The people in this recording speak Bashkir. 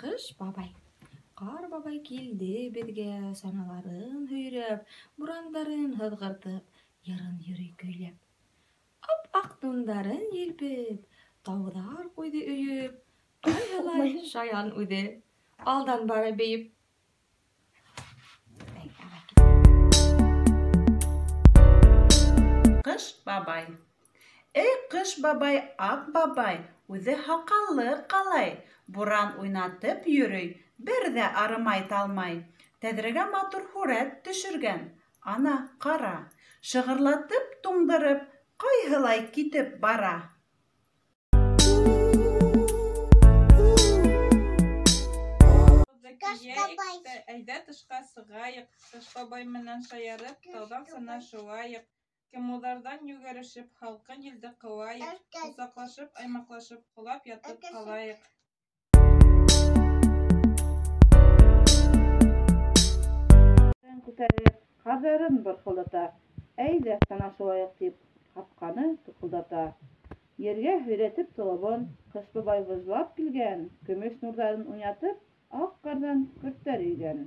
Ҡыш бабай Ҡар бабай килде беҙгә, саналарын һөйрәп, бурандарын һыҙғыртып, йырын йөрөй көйләп. Ап-аҡ тундарын елпеп, тауҙар ҡуйҙы өйөп, ҡайһылай шаян үҙе, алдан бара бейеп. Ҡыш бабай. Эй ҡыш бабай, аҡ бабай, үҙе һаҡаллы ҡалай, буран уйнатып йөрөй, бер ҙә арымай-талмай. Тәҙрәгә матур һүрәт төшөргән, ана, ҡара, шығырлатып туңдырып, ҡайһылай китеп бара. Йәйек тә, Әйҙә тышҡа сығайыҡ, Ҡыш бабай менән шаярып, тауҙан сынашыуайыҡ. Кемуҙарҙан йүгерешеп, һалҡын елде ҡыуайыҡ, Ҡосаҡлашып, аймаҡлашып, һулап ятып ҡалайыҡ. күтәреп, ҡаҙҙарын бырхылдата, әйҙә санашыуайыҡ тип, ҡапҡаны туҡылдата. Ергә һөйрәтеп толобон, Ҡыш бабай вызлап килгән, көмөш нурҙарын уйнатып, аҡ ҡарҙан көрттәр өйгән.